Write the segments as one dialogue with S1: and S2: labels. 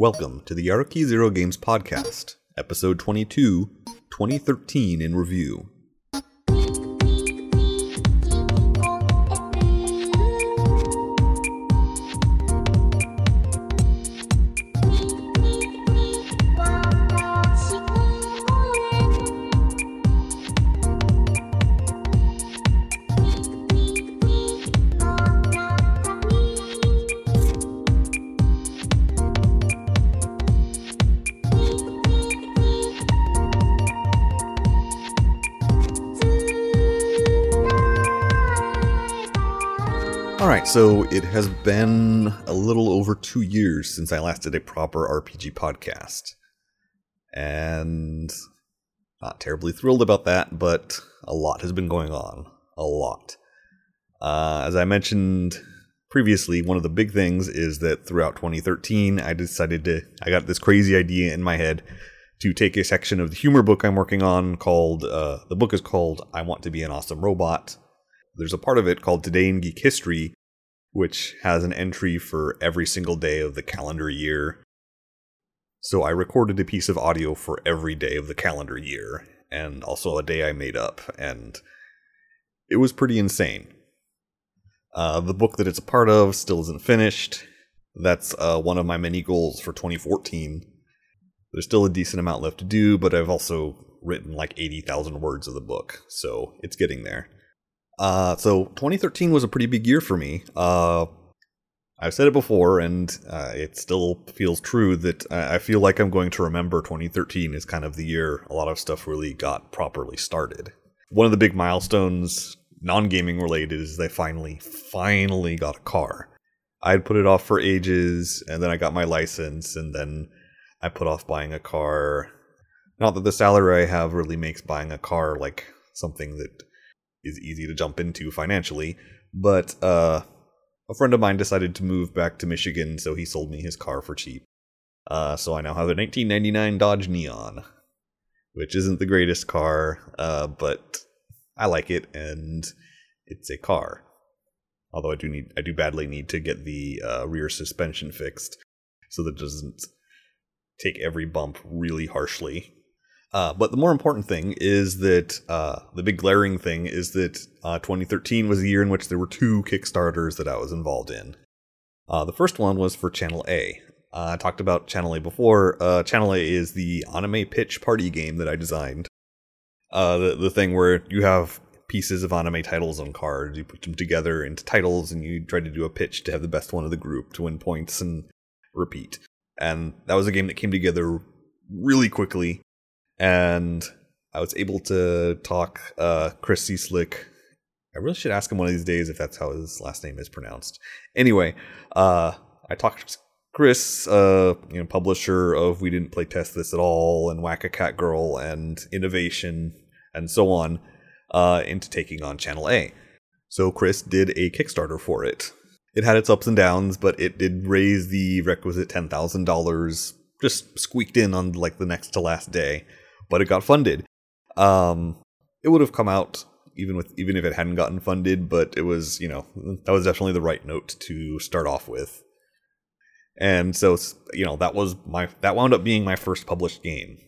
S1: Welcome to the Yaruki Zero Games Podcast, Episode 22, 2013 in Review. So it has been a little over two years since I last did a proper RPG podcast. And not terribly thrilled about that, but a lot has been going on. A lot. Uh, as I mentioned previously, one of the big things is that throughout 2013, I decided to, I got this crazy idea in my head to take a section of the humor book I'm working on called, uh, the book is called I Want to Be an Awesome Robot there's a part of it called Today in Geek History, which has an entry for every single day of the calendar year. So I recorded a piece of audio for every day of the calendar year, and also a day I made up, and it was pretty insane. Uh, the book that it's a part of still isn't finished. That's uh, one of my many goals for 2014. There's still a decent amount left to do, but I've also written like 80,000 words of the book, so it's getting there. Uh, so 2013 was a pretty big year for me. Uh, I've said it before, and uh, it still feels true that I feel like I'm going to remember 2013 as kind of the year a lot of stuff really got properly started. One of the big milestones, non gaming related, is they finally, finally got a car. I'd put it off for ages, and then I got my license, and then I put off buying a car. Not that the salary I have really makes buying a car like something that is easy to jump into financially. But uh, a friend of mine decided to move back to Michigan, so he sold me his car for cheap. Uh, so I now have a 1999 Dodge Neon, which isn't the greatest car, uh, but I like it, and it's a car. Although I do need, I do badly need to get the uh, rear suspension fixed so that it doesn't take every bump really harshly uh, but the more important thing is that uh, the big glaring thing is that uh, 2013 was the year in which there were two Kickstarters that I was involved in. Uh, the first one was for Channel A. Uh, I talked about Channel A before. Uh, Channel A is the anime pitch party game that I designed. the, the thing where you have pieces of anime titles on cards, you put them together into titles, and you try to do a pitch to have the best one of the group to win points and repeat. And that was a game that came together really quickly and I was able to talk uh, Chris Cieslik. I really should ask him one of these days if that's how his last name is pronounced. Anyway, uh, I talked Chris, uh, you know, publisher of We Didn't Play Test This at All and Whack a Cat Girl and Innovation and so on, uh, into taking on Channel A. So Chris did a Kickstarter for it. It had its ups and downs, but it did raise the requisite ten thousand dollars, just squeaked in on like the next to last day but it got funded. Um, it would have come out even with even if it hadn't gotten funded, but it was you know that was definitely the right note to start off with. And so you know that was my that wound up being my first published game,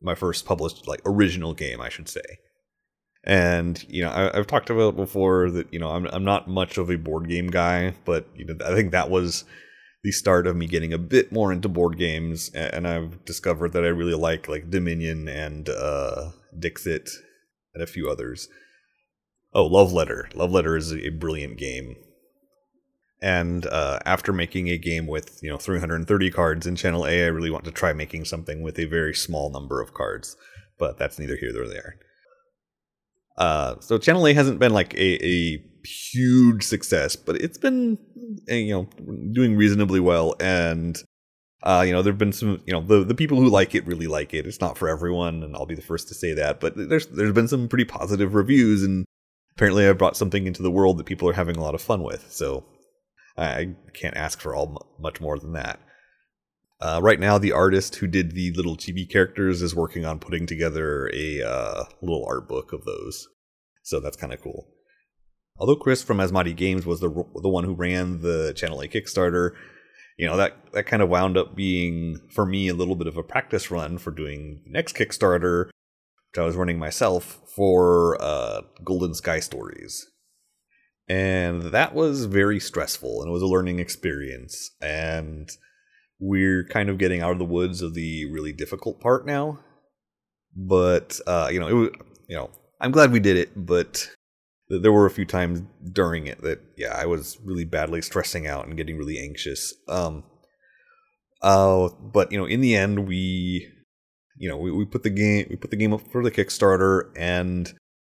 S1: my first published like original game, I should say. And you know I, have talked about before that you know I'm I'm not much of a board game guy, but you know I think that was the start of me getting a bit more into board games, and I've discovered that I really like like Dominion and uh, Dixit and a few others. Oh, Love Letter. Love Letter is a brilliant game. And uh, after making a game with you know 330 cards in Channel A, I really want to try making something with a very small number of cards, but that's neither here nor there. Uh, so Channel A hasn't been like a, a huge success, but it's been eh, you know doing reasonably well and uh, you know, there've been some, you know, the, the people who like it really like it. It's not for everyone, and I'll be the first to say that. But there's there's been some pretty positive reviews, and apparently I brought something into the world that people are having a lot of fun with. So I can't ask for all much more than that. Uh, right now, the artist who did the little chibi characters is working on putting together a uh, little art book of those. So that's kind of cool. Although Chris from Asmadi Games was the the one who ran the Channel A Kickstarter, you know that that kind of wound up being for me a little bit of a practice run for doing the next Kickstarter, which I was running myself for uh, Golden Sky Stories, and that was very stressful and it was a learning experience. And we're kind of getting out of the woods of the really difficult part now, but uh, you know it was you know I'm glad we did it, but there were a few times during it that yeah I was really badly stressing out and getting really anxious. Um, uh, but you know in the end we you know we, we put the game we put the game up for the Kickstarter and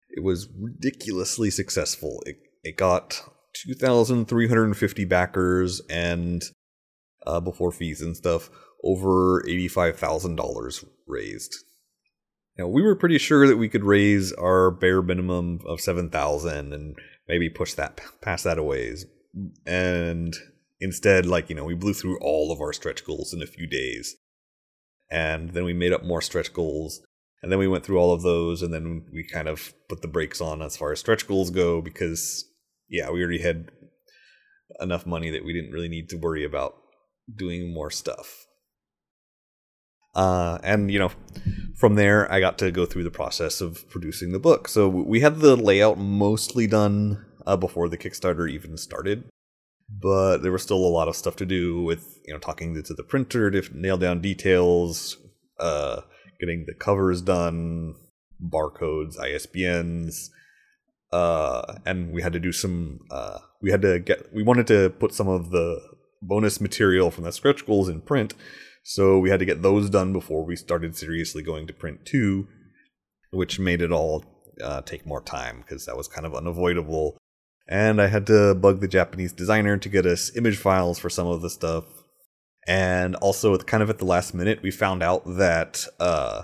S1: it was ridiculously successful. It it got 2,350 backers and uh, before fees and stuff over $85,000 raised know, we were pretty sure that we could raise our bare minimum of 7,000 and maybe push that past that a ways. And instead, like, you know, we blew through all of our stretch goals in a few days. And then we made up more stretch goals. And then we went through all of those. And then we kind of put the brakes on as far as stretch goals go because, yeah, we already had enough money that we didn't really need to worry about doing more stuff. Uh, and, you know, from there, I got to go through the process of producing the book. So we had the layout mostly done uh, before the Kickstarter even started, but there was still a lot of stuff to do with you know talking to the printer to nail down details, uh, getting the covers done, barcodes, ISBNs, uh, and we had to do some. Uh, we had to get. We wanted to put some of the bonus material from the stretch goals in print so we had to get those done before we started seriously going to print two, which made it all uh, take more time because that was kind of unavoidable. And I had to bug the Japanese designer to get us image files for some of the stuff. And also, kind of at the last minute, we found out that uh,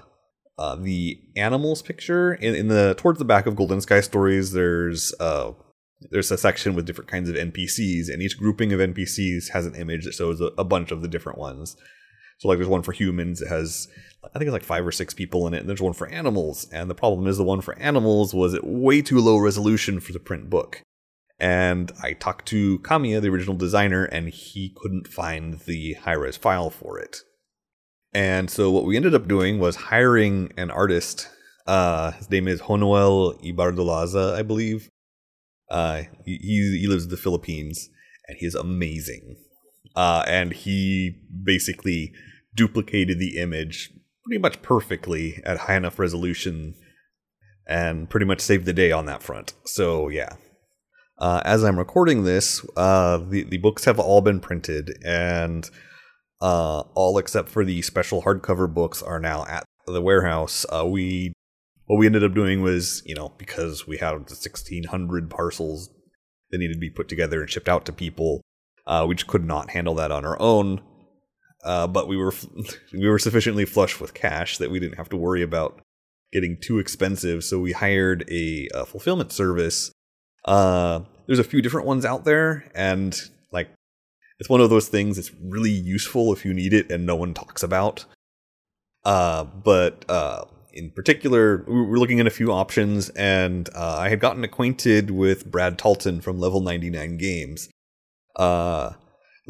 S1: uh, the animals picture in, in, the towards the back of Golden Sky Stories, there's uh, there's a section with different kinds of NPCs, and each grouping of NPCs has an image that shows a, a bunch of the different ones. So like there's one for humans it has I think it's like five or six people in it, and there's one for animals. And the problem is the one for animals was at way too low resolution for the print book. And I talked to Kamiya, the original designer, and he couldn't find the high res file for it. And so what we ended up doing was hiring an artist. Uh, his name is Honoel Ibardolaza, I believe. Uh, he, he lives in the Philippines, and he is amazing. Uh, and he basically duplicated the image pretty much perfectly at high enough resolution and pretty much saved the day on that front. So, yeah. Uh, as I'm recording this, uh, the, the books have all been printed, and uh, all except for the special hardcover books are now at the warehouse. Uh, we what we ended up doing was, you know, because we had 1,600 parcels that needed to be put together and shipped out to people, uh, we just could not handle that on our own. Uh, but we were we were sufficiently flush with cash that we didn't have to worry about getting too expensive. So we hired a, a fulfillment service. Uh, there's a few different ones out there, and like it's one of those things that's really useful if you need it and no one talks about. Uh, but uh, in particular, we were looking at a few options, and uh, I had gotten acquainted with Brad Talton from Level 99 Games. Uh,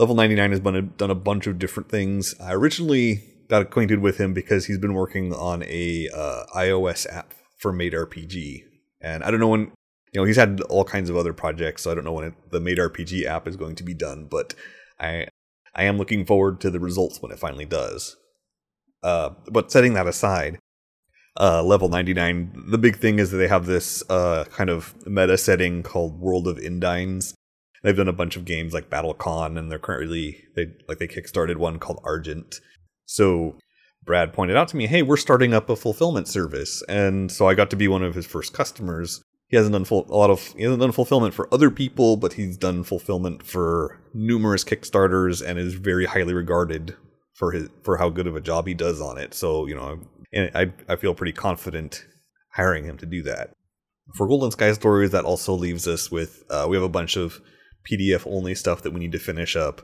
S1: Level 99 has done a bunch of different things. I originally got acquainted with him because he's been working on a uh, iOS app for Maid RPG, and I don't know when. You know, he's had all kinds of other projects, so I don't know when it, the Maid RPG app is going to be done, but I I am looking forward to the results when it finally does. Uh, but setting that aside, uh, level 99, the big thing is that they have this uh, kind of meta setting called World of Indines, they've done a bunch of games like BattleCon, and they're currently they like they kickstarted one called Argent. So Brad pointed out to me, "Hey, we're starting up a fulfillment service," and so I got to be one of his first customers. He hasn't done full, a lot of he hasn't done fulfillment for other people, but he's done fulfillment for numerous Kickstarters and is very highly regarded for his for how good of a job he does on it. So you know, and I I feel pretty confident hiring him to do that. For Golden Sky Stories, that also leaves us with uh, we have a bunch of PDF only stuff that we need to finish up.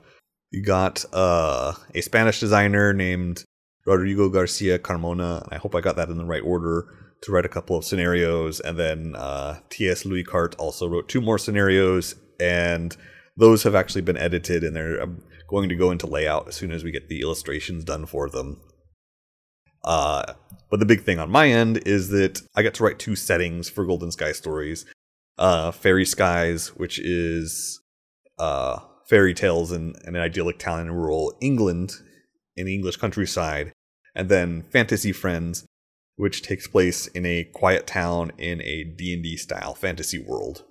S1: We got uh, a Spanish designer named Rodrigo Garcia Carmona. I hope I got that in the right order to write a couple of scenarios. And then uh, T.S. Luikart also wrote two more scenarios, and those have actually been edited and they're um, going to go into layout as soon as we get the illustrations done for them. Uh, but the big thing on my end is that I got to write two settings for Golden Sky Stories. Uh, Fairy Skies, which is uh, fairy tales in, in an idyllic town in rural England, in the English countryside, and then Fantasy Friends, which takes place in a quiet town in a D&D style fantasy world.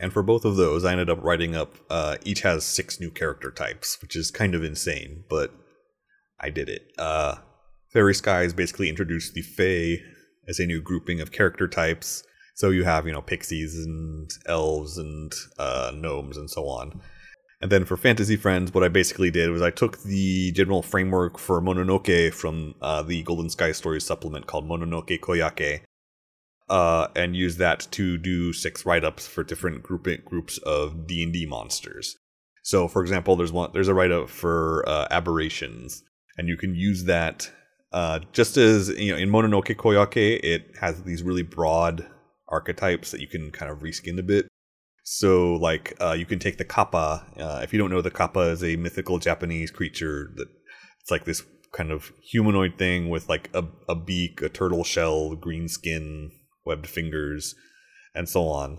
S1: And for both of those, I ended up writing up, uh, each has six new character types, which is kind of insane, but I did it. Uh, Fairy Skies basically introduced the Fae as a new grouping of character types. So you have, you know, pixies and elves and uh, gnomes and so on. And then for Fantasy Friends, what I basically did was I took the general framework for Mononoke from uh, the Golden Sky Stories supplement called Mononoke Koyake, uh, and used that to do six write-ups for different group groups of D and D monsters. So, for example, there's one there's a write-up for uh, aberrations, and you can use that uh, just as you know in Mononoke Koyake, it has these really broad archetypes that you can kind of reskin a bit. So, like, uh, you can take the kappa. Uh, if you don't know, the kappa is a mythical Japanese creature that it's like this kind of humanoid thing with like a, a beak, a turtle shell, green skin, webbed fingers, and so on.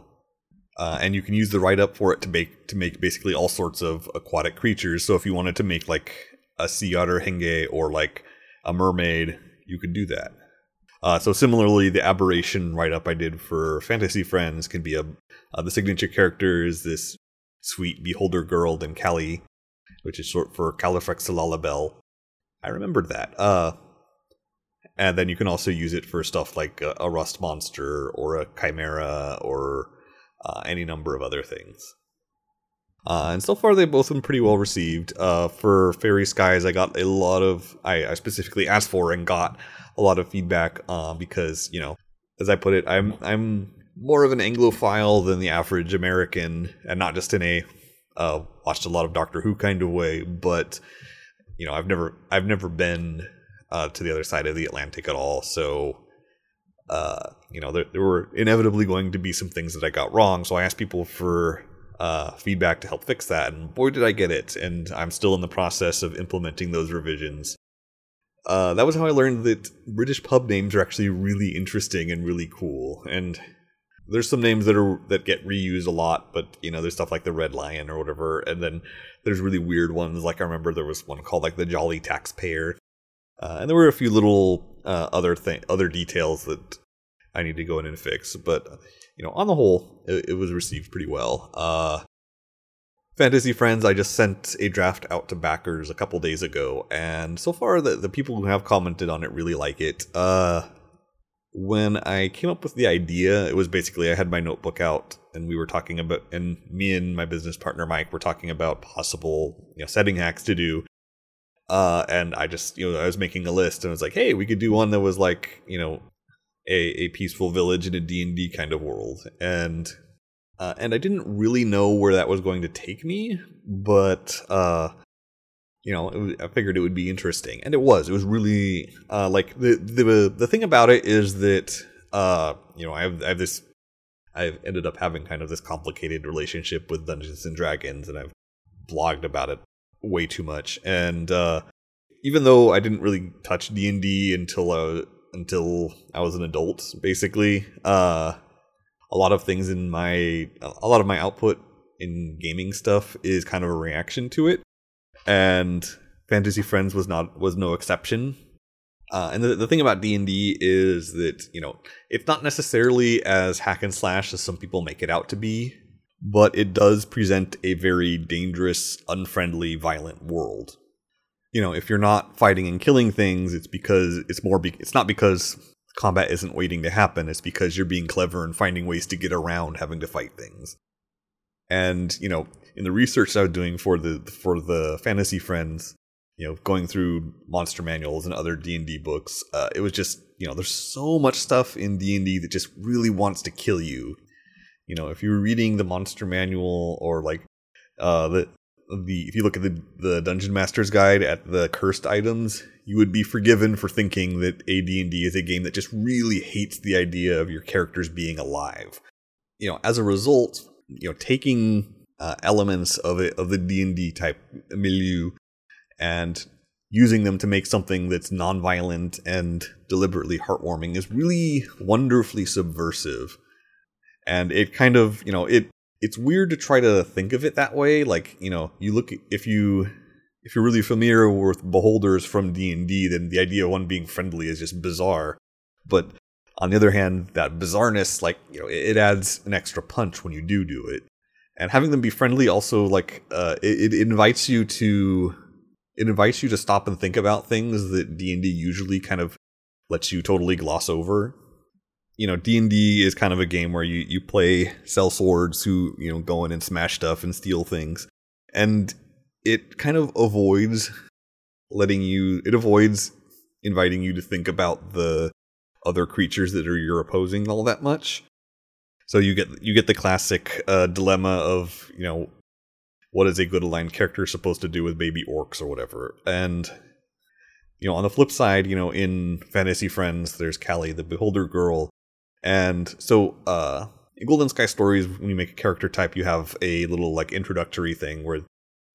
S1: Uh, and you can use the write up for it to make to make basically all sorts of aquatic creatures. So if you wanted to make like a sea otter henge or like a mermaid, you could do that. Uh, so similarly, the aberration write up I did for Fantasy Friends can be a uh, the signature character is this sweet beholder girl named Callie, which is short for Califrexillalabel. I remembered that. Uh, and then you can also use it for stuff like a, a rust monster or a chimera or uh, any number of other things. Uh, and so far, they've both been pretty well received. Uh, for Fairy Skies, I got a lot of, I, I specifically asked for and got a lot of feedback uh, because, you know, as I put it, I'm I'm more of an Anglophile than the average American, and not just in a uh, watched a lot of Doctor Who kind of way, but you know, I've never I've never been uh, to the other side of the Atlantic at all, so uh, you know, there, there were inevitably going to be some things that I got wrong. So I asked people for uh, feedback to help fix that, and boy, did I get it! And I'm still in the process of implementing those revisions. Uh, that was how I learned that British pub names are actually really interesting and really cool. And there's some names that are that get reused a lot, but you know, there's stuff like the Red Lion or whatever, and then there's really weird ones. Like I remember there was one called like the Jolly Taxpayer, uh, and there were a few little uh, other thing other details that I need to go in and fix. But you know, on the whole, it, it was received pretty well. Uh, Fantasy Friends, I just sent a draft out to backers a couple days ago, and so far the, the people who have commented on it really like it. Uh, when I came up with the idea, it was basically I had my notebook out and we were talking about, and me and my business partner Mike were talking about possible you know setting hacks to do. Uh, and I just you know I was making a list and I was like, hey, we could do one that was like you know a a peaceful village in a D and D kind of world, and uh, and I didn't really know where that was going to take me, but uh, you know, was, I figured it would be interesting, and it was. It was really uh, like the the the thing about it is that uh, you know I have I have this I've ended up having kind of this complicated relationship with Dungeons and Dragons, and I've blogged about it way too much. And uh, even though I didn't really touch D and D until uh, until I was an adult, basically, uh, a lot of things in my a lot of my output in gaming stuff is kind of a reaction to it. And fantasy friends was not was no exception. Uh, and the, the thing about d&d is that you know it's not necessarily as hack and slash as some people make it out to be but it does present a very dangerous unfriendly violent world. You know if you're not fighting and killing things it's because it's more be- it's not because combat isn't waiting to happen. It's because you're being clever and finding ways to get around having to fight things. And you know, in the research I was doing for the for the fantasy friends, you know, going through monster manuals and other D and D books, uh, it was just you know, there's so much stuff in D and D that just really wants to kill you. You know, if you were reading the monster manual or like uh, the the if you look at the the dungeon master's guide at the cursed items you would be forgiven for thinking that AD&D is a game that just really hates the idea of your characters being alive. You know, as a result, you know, taking uh, elements of it of the D and D type milieu, and using them to make something that's nonviolent and deliberately heartwarming is really wonderfully subversive. And it kind of, you know, it it's weird to try to think of it that way. Like, you know, you look if you if you're really familiar with beholders from D&D, then the idea of one being friendly is just bizarre. But on the other hand, that bizarreness, like, you know, it, adds an extra punch when you do do it. And having them be friendly also, like, uh, it, it invites you to it invites you to stop and think about things that D&D usually kind of lets you totally gloss over. You know, D&D is kind of a game where you you play sell swords who, you know, go in and smash stuff and steal things. And it kind of avoids letting you it avoids inviting you to think about the other creatures that are you're opposing all that much. So you get you get the classic uh, dilemma of, you know, what is a good aligned character supposed to do with baby orcs or whatever. And you know, on the flip side, you know, in Fantasy Friends, there's Callie, the Beholder girl, and so uh, in Golden Sky Stories, when you make a character type, you have a little like introductory thing where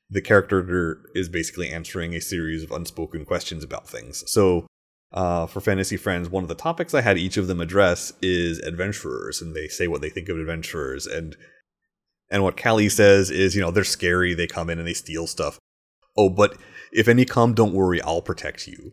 S1: the character is basically answering a series of unspoken questions about things. So uh, for Fantasy Friends, one of the topics I had each of them address is adventurers, and they say what they think of adventurers. And and what Callie says is, you know, they're scary, they come in and they steal stuff. Oh, but if any come, don't worry, I'll protect you.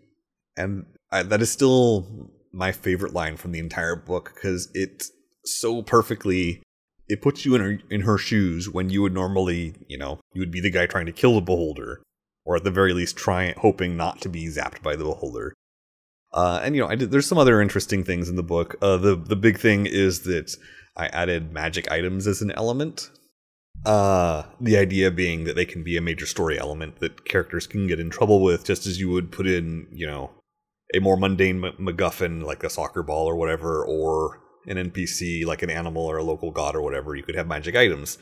S1: And I, that is still my favorite line from the entire book because it so perfectly it puts you in her in her shoes when you would normally, you know, you would be the guy trying to kill the beholder, or at the very least, trying hoping not to be zapped by the beholder. Uh, and you know, did, there's some other interesting things in the book. Uh, the the big thing is that I added magic items as an element, uh, the idea being that they can be a major story element that characters can get in trouble with, just as you would put in, you know, a more mundane MacGuffin like a soccer ball or whatever, or an NPC like an animal or a local god or whatever. You could have magic items,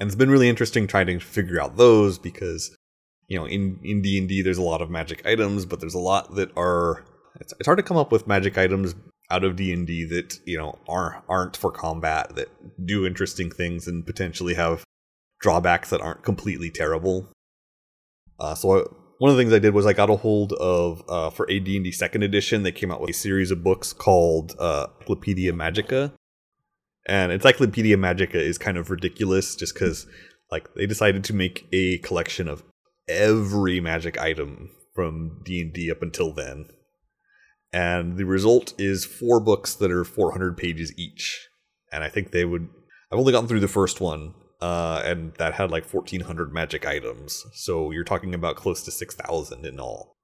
S1: and it's been really interesting trying to figure out those because, you know, in in D and D there's a lot of magic items, but there's a lot that are it's, it's hard to come up with magic items out of D&D that, you know, aren't aren't for combat that do interesting things and potentially have drawbacks that aren't completely terrible. Uh, so I, one of the things I did was I got a hold of uh, for AD&D Second Edition. They came out with a series of books called uh, Encyclopedia Magica, and Encyclopedia Magica is kind of ridiculous just because like they decided to make a collection of every magic item from D&D up until then and the result is four books that are 400 pages each. And I think they would. I've only gotten through the first one, uh, and that had like 1,400 magic items. So you're talking about close to 6,000 in all.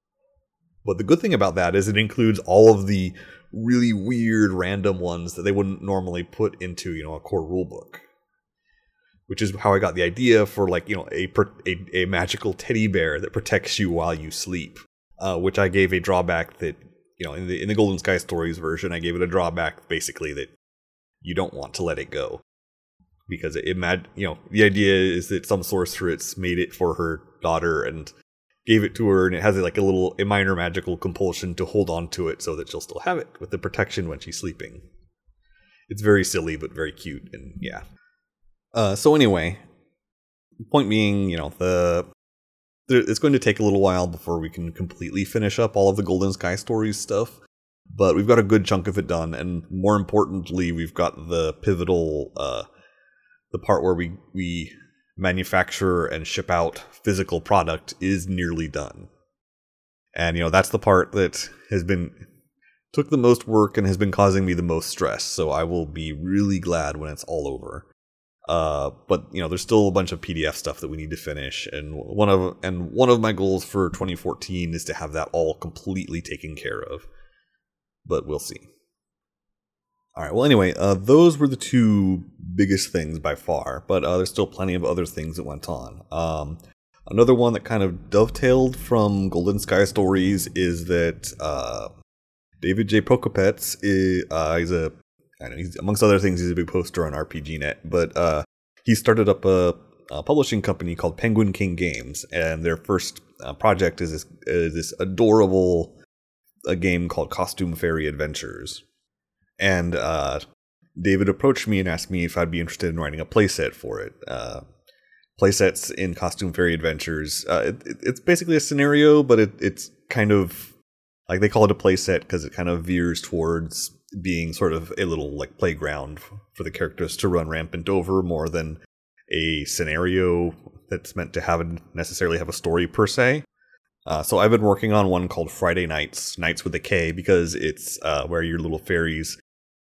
S1: But the good thing about that is it includes all of the really weird random ones that they wouldn't normally put into you know a core rulebook. Which is how I got the idea for like you know a a, a magical teddy bear that protects you while you sleep, uh, which I gave a drawback that you know, in the in the Golden Sky Stories version, I gave it a drawback basically that you don't want to let it go because it, it mad you know the idea is that some sorceress made it for her daughter and gave it to her and it has like a little a minor magical compulsion to hold on to it so that she'll still have it with the protection when she's sleeping. It's very silly but very cute and yeah. Uh, so anyway point being you know the it's going to take a little while before we can completely finish up all of the Golden Sky Stories stuff, but we've got a good chunk of it done, and more importantly, we've got the pivotal, uh, the part where we we manufacture and ship out physical product is nearly done, and you know that's the part that has been took the most work and has been causing me the most stress. So I will be really glad when it's all over. Uh, but you know, there's still a bunch of PDF stuff that we need to finish, and one of and one of my goals for 2014 is to have that all completely taken care of. But we'll see. All right. Well, anyway, uh, those were the two biggest things by far, but uh, there's still plenty of other things that went on. Um, another one that kind of dovetailed from Golden Sky Stories is that uh, David J. Prokopetz is, uh, he's a I know he's amongst other things, he's a big poster on RPGNet, but uh, he started up a, a, publishing company called Penguin King Games, and their first uh, project is this, is this adorable a game called Costume Fairy Adventures. And uh, David approached me and asked me if I'd be interested in writing a playset for it. Uh, playsets in Costume Fairy Adventures. Uh, it, it, it's basically a scenario, but it, it's kind of like they call it a playset because it kind of veers towards being sort of a little like playground for the characters to run rampant over more than a scenario that's meant to have necessarily have a story per se. Uh, so I've been working on one called Friday Nights, Nights with a K, because it's uh, where your little fairies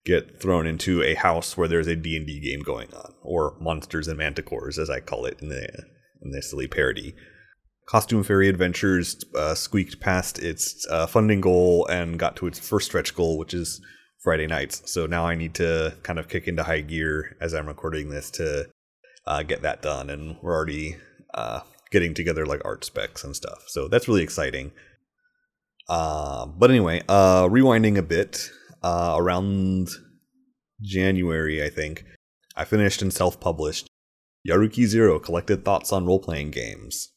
S1: get thrown into a house where there's a D&D game going on, or Monsters and Manticores, as I call it in the in the silly parody. Costume Fairy Adventures uh, squeaked past its uh, funding goal and got to its first stretch goal, which is Friday nights. So now I need to kind of kick into high gear as I'm recording this to uh, get that done, and we're already uh, getting together like art specs and stuff. So that's really exciting. Uh, but anyway, uh, rewinding a bit, uh, around January, I think, I finished and self published Yaruki Zero Collected Thoughts on Role Playing Games.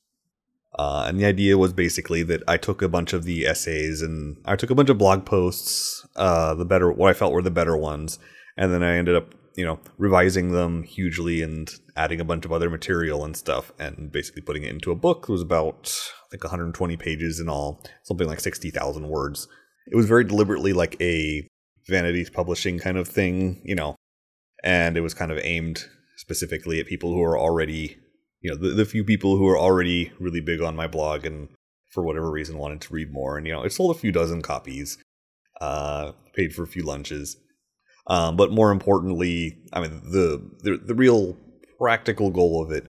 S1: Uh, and the idea was basically that I took a bunch of the essays and I took a bunch of blog posts, uh, the better, what I felt were the better ones, and then I ended up you know, revising them hugely and adding a bunch of other material and stuff and basically putting it into a book. It was about, think, 120 pages in all, something like 60,000 words. It was very deliberately like a vanities publishing kind of thing, you know, and it was kind of aimed specifically at people who are already, you know, the, the few people who are already really big on my blog and for whatever reason wanted to read more. And, you know, it sold a few dozen copies, uh, paid for a few lunches um, but more importantly, I mean, the, the the real practical goal of it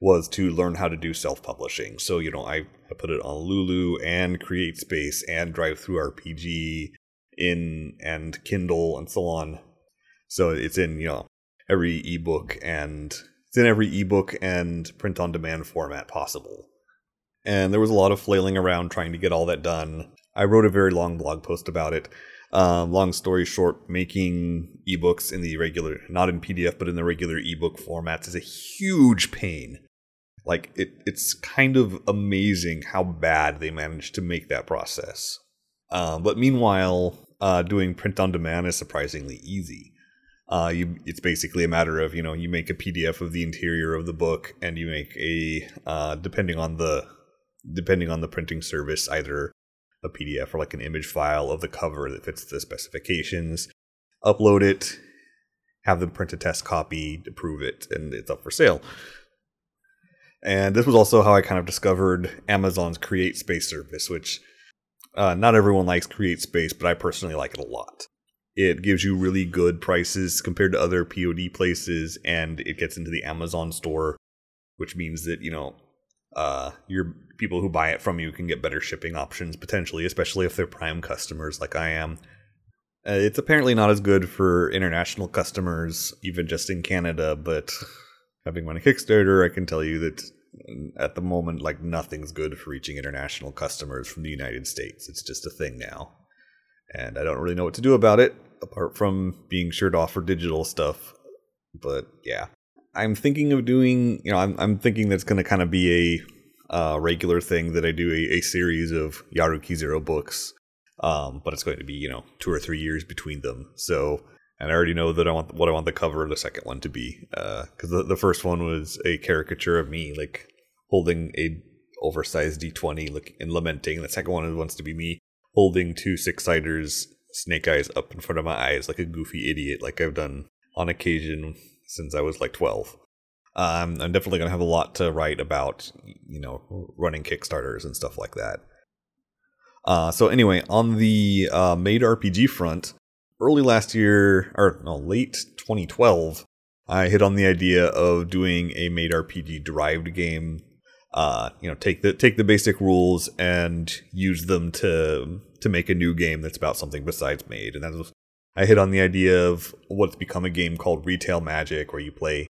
S1: was to learn how to do self publishing. So you know, I, I put it on Lulu and CreateSpace and DriveThruRPG in and Kindle and so on. So it's in you know every ebook and it's in every ebook and print on demand format possible. And there was a lot of flailing around trying to get all that done. I wrote a very long blog post about it um, long story short, making ebooks in the regular, not in PDF, but in the regular ebook formats is a huge pain. Like it, it's kind of amazing how bad they managed to make that process. Uh, but meanwhile, uh, doing print on demand is surprisingly easy. Uh, you, it's basically a matter of you know you make a PDF of the interior of the book, and you make a uh, depending on the depending on the printing service either a PDF or like an image file of the cover that fits the specifications, upload it, have them print a test copy, approve it, and it's up for sale. And this was also how I kind of discovered Amazon's CreateSpace service, which uh, not everyone likes CreateSpace, but I personally like it a lot. It gives you really good prices compared to other POD places, and it gets into the Amazon store, which means that, you know, uh, your people who buy it from you can get better shipping options potentially, especially if they're Prime customers like I am. Uh, it's apparently not as good for international customers, even just in Canada. But having run a Kickstarter, I can tell you that at the moment, like nothing's good for reaching international customers from the United States. It's just a thing now, and I don't really know what to do about it apart from being sure to offer digital stuff. But yeah, I'm thinking of doing, you know, I'm, I'm thinking that's going to kind of be a uh, regular thing that I do a, a, series of Yaruki Zero books. Um, but it's going to be, you know, two or three years between them. So, and I already know that I want what I want the cover of the second one to be. Because uh, the, the first one was a caricature of me, like holding a oversized D20 like, and lamenting. The second one wants to be me holding two six siders, snake eyes up in front of my eyes like a goofy idiot, like I've done on occasion since I was like 12. Um, I'm definitely to have a lot to write about, you know, running Kickstarters and stuff like that. Uh, so anyway, on the uh, maid RPG front, early last year, or no, late 2012, I hit on the idea of doing a maid RPG derived game. Uh, you know, take the take the basic rules and use them to to make a new game that's about something besides maid, and that was I hit on the idea of what's become a game called Retail Magic, where you play.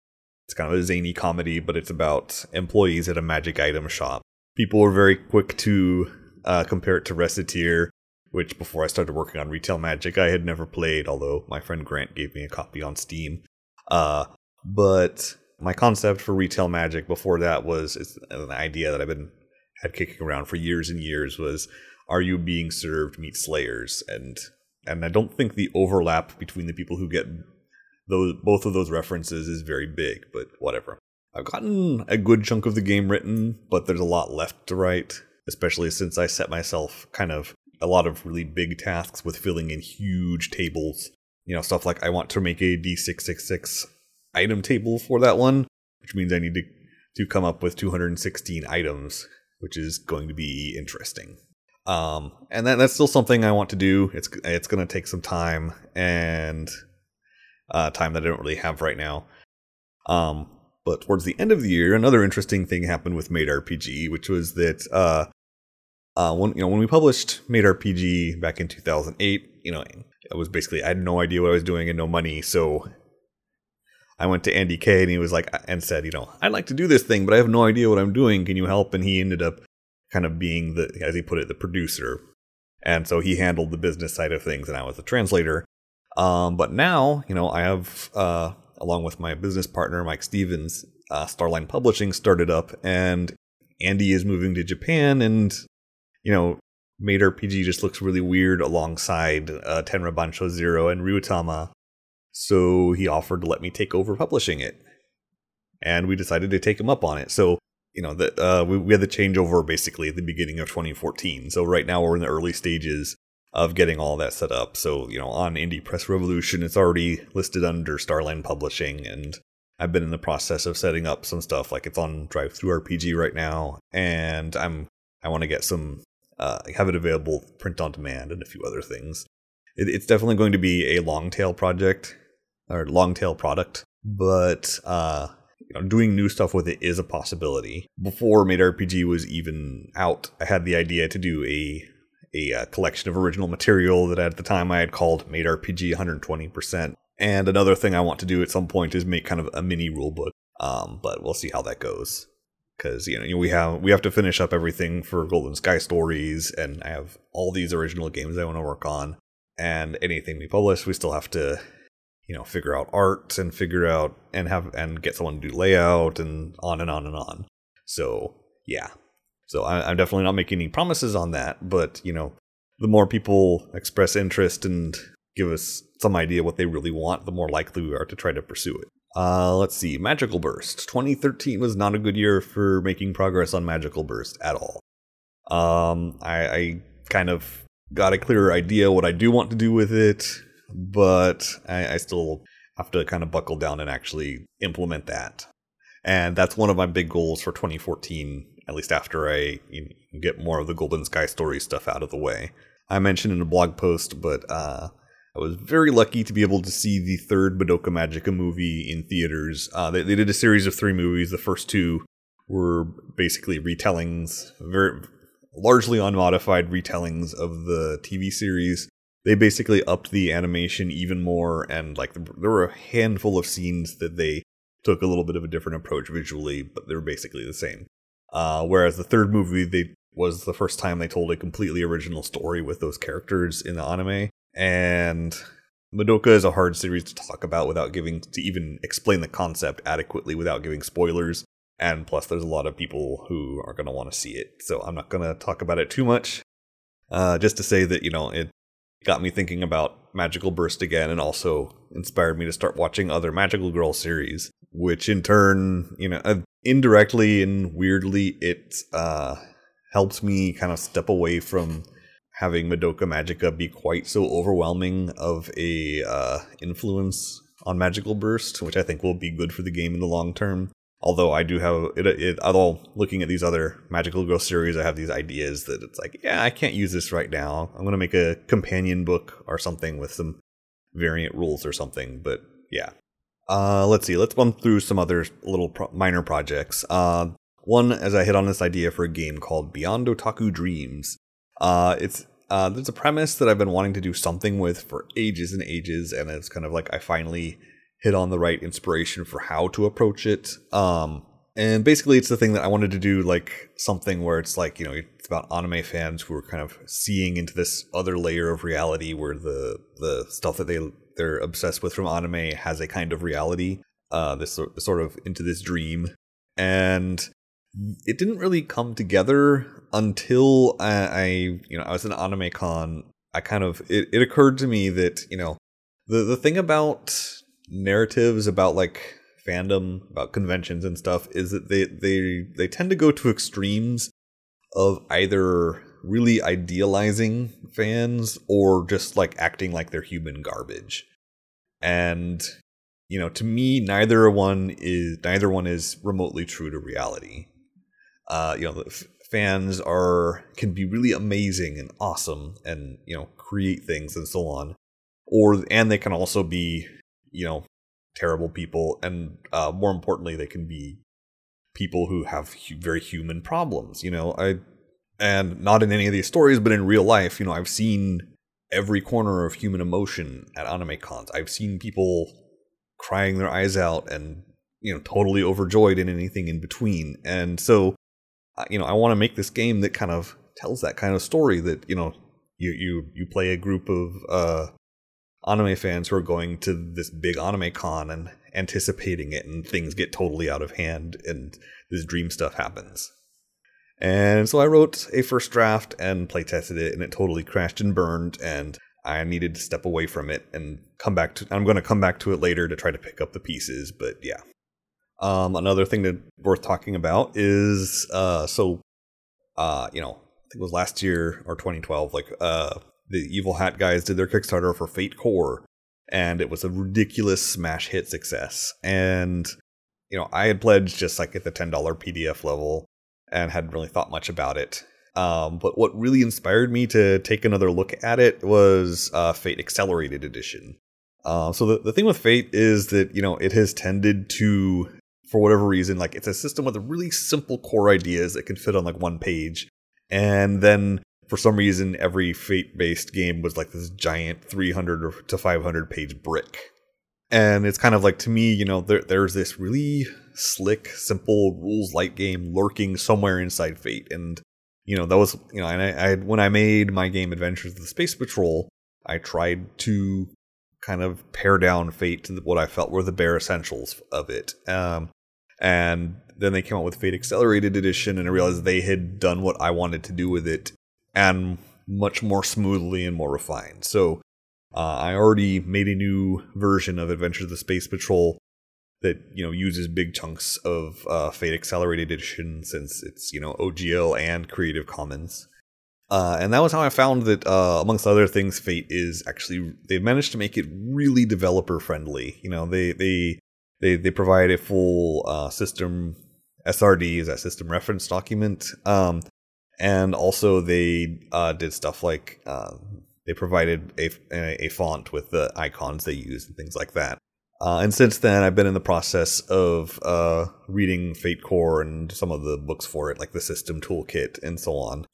S1: It's kind of a zany comedy, but it's about employees at a magic item shop. People were very quick to uh, compare it to Recettear, which before I started working on Retail Magic, I had never played, although my friend Grant gave me a copy on Steam. Uh, but my concept for Retail Magic before that was an idea that I've been had kicking around for years and years was are you being served meat slayers and and I don't think the overlap between the people who get those both of those references is very big, but whatever. I've gotten a good chunk of the game written, but there's a lot left to write, especially since I set myself kind of a lot of really big tasks with filling in huge tables. You know, stuff like I want to make a D666 item table for that one, which means I need to, to come up with 216 items, which is going to be interesting. Um, and that, that's still something I want to do. It's it's going to take some time and uh, time that I don't really have right now. Um, but towards the end of the year, another interesting thing happened with Maid RPG, which was that uh, uh, when you know when we published Maid RPG back in 2008, you know, it was basically I had no idea what I was doing and no money, so I went to Andy K and he was like and said, you know, I'd like to do this thing, but I have no idea what I'm doing. Can you help? And he ended up kind of being the, as he put it, the producer, and so he handled the business side of things, and I was the translator. Um, but now, you know, I have uh, along with my business partner Mike Stevens, uh, Starline Publishing started up, and Andy is moving to Japan, and you know, Maid RPG just looks really weird alongside uh, Tenra Bansho Zero and Ryutama. So he offered to let me take over publishing it, and we decided to take him up on it. So you know that uh, we, we had the changeover basically at the beginning of 2014. So right now we're in the early stages of getting all that set up. So, you know, on Indie Press Revolution, it's already listed under Starline Publishing, and I've been in the process of setting up some stuff. Like it's on DriveThruRPG right now, and I'm I want to get some uh, have it available print on demand and a few other things. It, it's definitely going to be a long tail project or long tail product, but uh, you know, doing new stuff with it is a possibility. Before Maid RPG was even out, I had the idea to do a a uh, collection of original material that at the time I had called Maid RPG 120%. And another thing I want to do at some point is make kind of a mini rulebook. Um, but we'll see how that goes. Because you know we have we have to finish up everything for Golden Sky Stories, and I have all these original games I want to work on, and anything we publish, we still have to you know figure out art and figure out and have and get someone to do layout and on and on and on. So yeah, so I, am definitely not making any promises on that, but you know, the more people express interest and give us some idea what they really want, the more likely we are to try to pursue it. Uh, let's see, Magical Burst. 2013 was not a good year for making progress on Magical Burst at all. Um, I, I kind of got a clearer idea what I do want to do with it, but I, I still have to kind of buckle down and actually implement that. And that's one of my big goals for 2014 at least after I get more of the Golden Sky Story stuff out of the way. I mentioned in a blog post, but uh, I was very lucky to be able to see the third Madoka Magica movie in theaters. Uh, they, they did a series of three movies. The first two were basically retellings, very largely unmodified retellings of the TV series. They basically upped the animation even more, and like there were a handful of scenes that they took a little bit of a different approach visually, but they were basically the same. Uh, whereas the third movie, they was the first time they told a completely original story with those characters in the anime. And Madoka is a hard series to talk about without giving to even explain the concept adequately without giving spoilers. And plus, there's a lot of people who are going to want to see it, so I'm not going to talk about it too much. Uh, just to say that you know it got me thinking about Magical Burst again, and also inspired me to start watching other Magical Girl series, which in turn, you know, uh, indirectly and weirdly, it uh, helps me kind of step away from having Madoka Magica be quite so overwhelming of a uh, influence on Magical Burst, which I think will be good for the game in the long term. Although I do have it, it although looking at these other Magical Girl series, I have these ideas that it's like, yeah, I can't use this right now. I'm gonna make a companion book or something with some variant rules or something. But yeah, uh, let's see. Let's bump through some other little pro- minor projects. Uh, one, as I hit on this idea for a game called Beyond Otaku Dreams. Uh, it's uh, there's a premise that I've been wanting to do something with for ages and ages, and it's kind of like I finally hit on the right inspiration for how to approach it. Um, and basically, it's the thing that I wanted to do, like something where it's like you know it's about anime fans who are kind of seeing into this other layer of reality where the the stuff that they they're obsessed with from anime has a kind of reality. Uh, this sort of into this dream, and it didn't really come together until I, I you know I was in anime con. I kind of it, it occurred to me that you know the the thing about narratives about like fandom, about conventions and stuff, is that they they they tend to go to extremes of either really idealizing fans or just like acting like they're human garbage. And you know, to me, neither one is neither one is remotely true to reality. Uh, you know, fans are can be really amazing and awesome, and you know, create things and so on, or and they can also be, you know, terrible people, and uh, more importantly, they can be people who have hu- very human problems. You know, I and not in any of these stories, but in real life, you know, I've seen every corner of human emotion at anime cons. I've seen people crying their eyes out and you know totally overjoyed in anything in between. And so, you know, I want to make this game that kind of tells that kind of story that you know you you you play a group of uh anime fans who are going to this big anime con and anticipating it and things get totally out of hand and this dream stuff happens. And so I wrote a first draft and playtested it, and it totally crashed and burned. And I needed to step away from it and come back to. I'm going to come back to it later to try to pick up the pieces, but yeah. Um, another thing that worth talking about is uh, so, uh, you know, I think it was last year or 2012. Like, uh, the Evil Hat guys did their Kickstarter for Fate Core, and it was a ridiculous smash hit success. And you know, I had pledged just like at the ten dollar PDF level and hadn't really thought much about it. Um, but what really inspired me to take another look at it was uh, Fate Accelerated Edition. Uh, so the, the thing with Fate is that you know it has tended to, for whatever reason, like it's a system with really simple core ideas that can fit on like one page, and then for some reason every Fate based game was like this giant 300 to 500 page brick, and it's kind of like to me, you know, there, there's this really slick, simple rules light game lurking somewhere inside Fate. And, you know, that was, you know, and I, I when I made my game Adventures of the Space Patrol, I tried to kind of pare down Fate to what I felt were the bare essentials of it. Um, and then they came out with Fate Accelerated Edition, and I realized they had done what I wanted to do with it, and much more smoothly and more refined. So uh, I already made a new version of Adventures of the Space Patrol that you know uses big chunks of uh, Fate Accelerated Edition since it's you know OGL and Creative Commons. Uh, and that was how I found that, uh, amongst other things, Fate is actually they managed to make it really developer friendly. You know, they they they they provide a full uh, system SRD is that system reference document, um, and also they uh, did stuff like uh, they provided a, a, font with the icons they use and things like that. Uh, and since then, I've been in the process of uh, reading Fate Core and some of the books for it, like the System Toolkit and so on.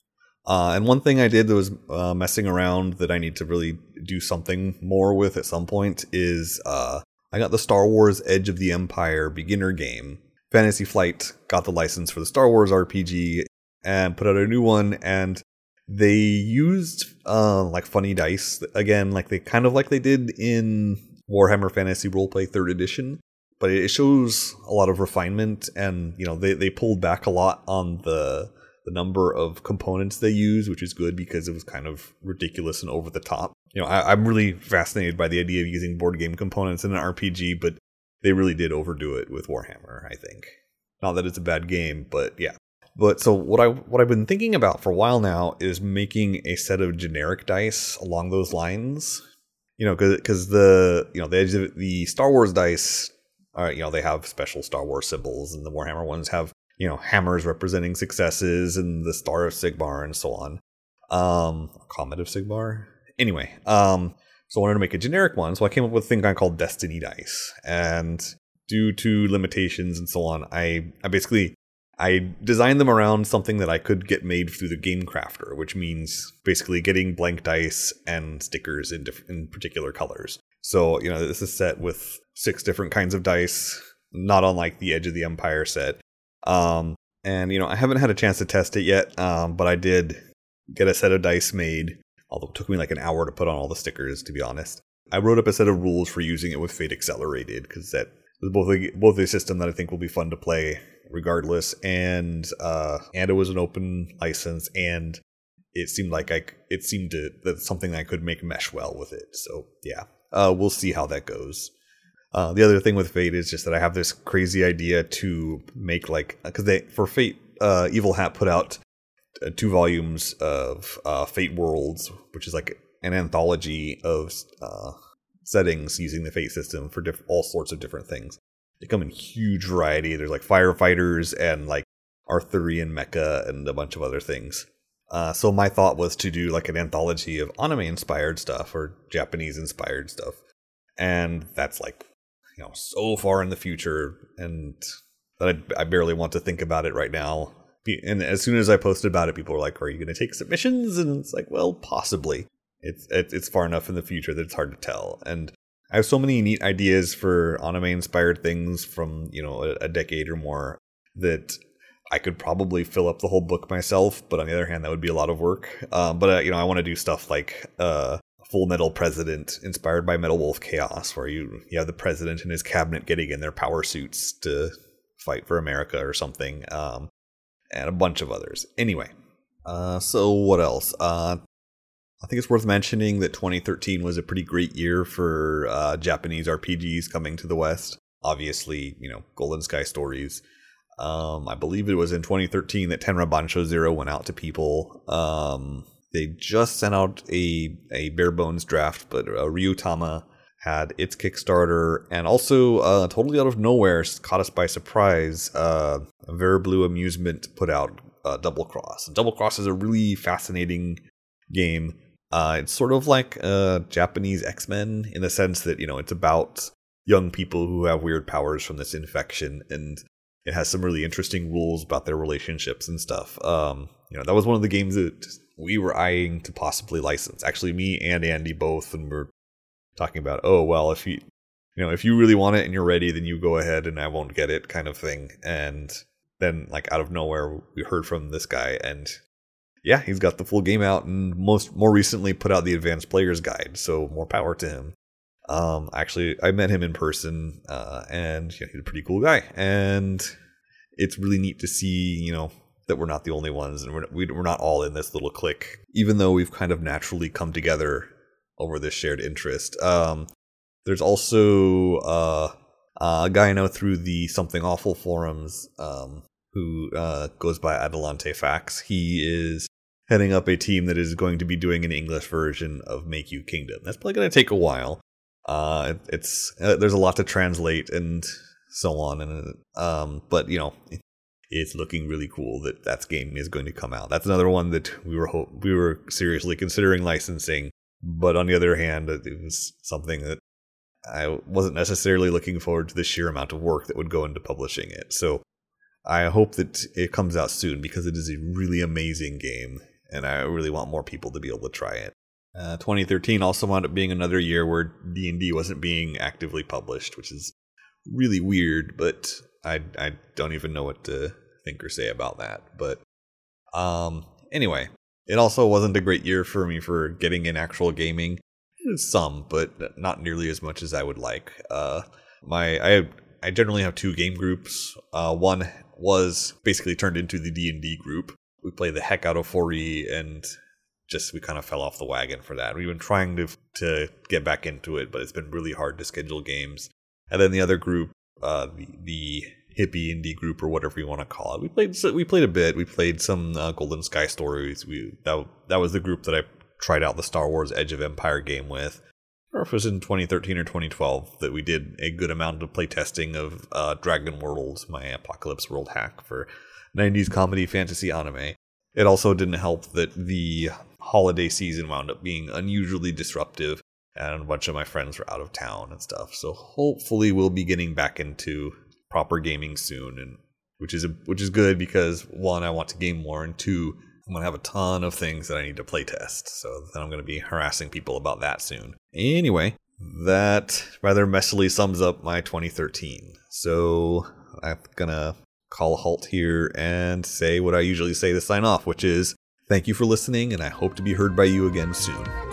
S1: Uh, and one thing I did that was uh, messing around that I need to really do something more with at some point is uh, I got the Star Wars Edge of the Empire beginner game. Fantasy Flight got the license for the Star Wars RPG and put out a new one, and they used uh, like funny dice again, like they kind of like they did in Warhammer Fantasy Roleplay Third Edition, but it shows a lot of refinement, and you know they they pulled back a lot on the the number of components they use, which is good because it was kind of ridiculous and over the top. You know, I, I'm really fascinated by the idea of using board game components in an RPG, but they really did overdo it with Warhammer. I think not that it's a bad game, but yeah. But so what I what I've been thinking about for a while now is making a set of generic dice along those lines you know, because the you know the the Star Wars dice, are you know they have special Star Wars symbols, and the Warhammer ones have you know hammers representing successes, and the Star of Sigmar, and so on. Um, Comet of Sigmar. Anyway, um, so I wanted to make a generic one, so I came up with a thing I called Destiny dice, and due to limitations and so on, I I basically I designed them around something that I could get made through the game crafter, which means basically getting blank dice and stickers in, diff- in particular colors. So, you know, this is set with six different kinds of dice, not unlike the Edge of the Empire set. Um, and, you know, I haven't had a chance to test it yet, um, but I did get a set of dice made, although it took me like an hour to put on all the stickers, to be honest. I wrote up a set of rules for using it with Fate Accelerated because that was both a, both a system that I think will be fun to play regardless. And uh, and it was an open license, and it seemed like I it seemed to that something I could make mesh well with it. So yeah, uh, we'll see how that goes. Uh, the other thing with Fate is just that I have this crazy idea to make like because they for Fate, uh, Evil Hat put out uh, two volumes of uh, Fate Worlds, which is like an anthology of uh, settings using the Fate system for diff- all sorts of different things. They come in huge variety. There's like firefighters and like Arthurian mecha and a bunch of other things. Uh, so my thought was to do like an anthology of anime inspired stuff or Japanese inspired stuff, and that's like know so far in the future, and that I, I barely want to think about it right now. And as soon as I posted about it, people were like, "Are you going to take submissions?" And it's like, well, possibly. It's it's far enough in the future that it's hard to tell. And I have so many neat ideas for anime inspired things from you know a, a decade or more that I could probably fill up the whole book myself, but on the other hand, that would be a lot of work. Um, but uh, you know, I want to do stuff like uh, Full Metal President, inspired by Metal Wolf Chaos, where you you have the president and his cabinet getting in their power suits to fight for America or something, um, and a bunch of others. Anyway, uh, so what else? Uh, I think it's worth mentioning that 2013 was a pretty great year for uh, Japanese RPGs coming to the West. Obviously, you know, Golden Sky Stories um, I believe it was in 2013 that Tenra Bansho Zero went out to people. Um, they just sent out a a bare bones draft, but uh, Ryutama had its Kickstarter, and also uh, totally out of nowhere, caught us by surprise. Uh, Very Blue Amusement put out uh, Double Cross. Double Cross is a really fascinating game. Uh, it's sort of like uh, Japanese X Men in the sense that you know it's about young people who have weird powers from this infection, and it has some really interesting rules about their relationships and stuff. Um, you know, that was one of the games that we were eyeing to possibly license. Actually, me and Andy both, and we're talking about, oh well, if you, you know, if you really want it and you're ready, then you go ahead, and I won't get it, kind of thing. And then, like out of nowhere, we heard from this guy, and yeah, he's got the full game out, and most more recently put out the advanced player's guide. So more power to him. Um, actually, I met him in person, uh, and he's a pretty cool guy. And it's really neat to see, you know, that we're not the only ones, and we're we're not all in this little clique. Even though we've kind of naturally come together over this shared interest. Um, there's also uh, a guy I know through the Something Awful forums um, who uh, goes by Adelante Fax. He is heading up a team that is going to be doing an English version of Make You Kingdom. That's probably going to take a while. Uh, it's uh, there's a lot to translate and so on, and um, but you know, it's looking really cool that that game is going to come out. That's another one that we were we were seriously considering licensing, but on the other hand, it was something that I wasn't necessarily looking forward to the sheer amount of work that would go into publishing it. So I hope that it comes out soon because it is a really amazing game, and I really want more people to be able to try it. Uh, 2013 also wound up being another year where D&D wasn't being actively published, which is really weird, but I I don't even know what to think or say about that. But um anyway, it also wasn't a great year for me for getting in actual gaming. Some, but not nearly as much as I would like. Uh my I I generally have two game groups. Uh one was basically turned into the D&D group. We play the heck out of 4E and just we kind of fell off the wagon for that. We've been trying to to get back into it, but it's been really hard to schedule games. And then the other group, uh, the, the hippie indie group or whatever you want to call it, we played we played a bit. We played some uh, Golden Sky stories. We that that was the group that I tried out the Star Wars Edge of Empire game with. Or if it was in 2013 or 2012 that we did a good amount of playtesting of uh, Dragon World, my Apocalypse World hack for 90s comedy fantasy anime. It also didn't help that the holiday season wound up being unusually disruptive, and a bunch of my friends were out of town and stuff. So hopefully, we'll be getting back into proper gaming soon, and which is a, which is good because one, I want to game more, and two, I'm gonna have a ton of things that I need to play test. So then I'm gonna be harassing people about that soon. Anyway, that rather messily sums up my 2013. So I'm gonna call a halt here and say what I usually say to sign off, which is thank you for listening, and I hope to be heard by you again soon.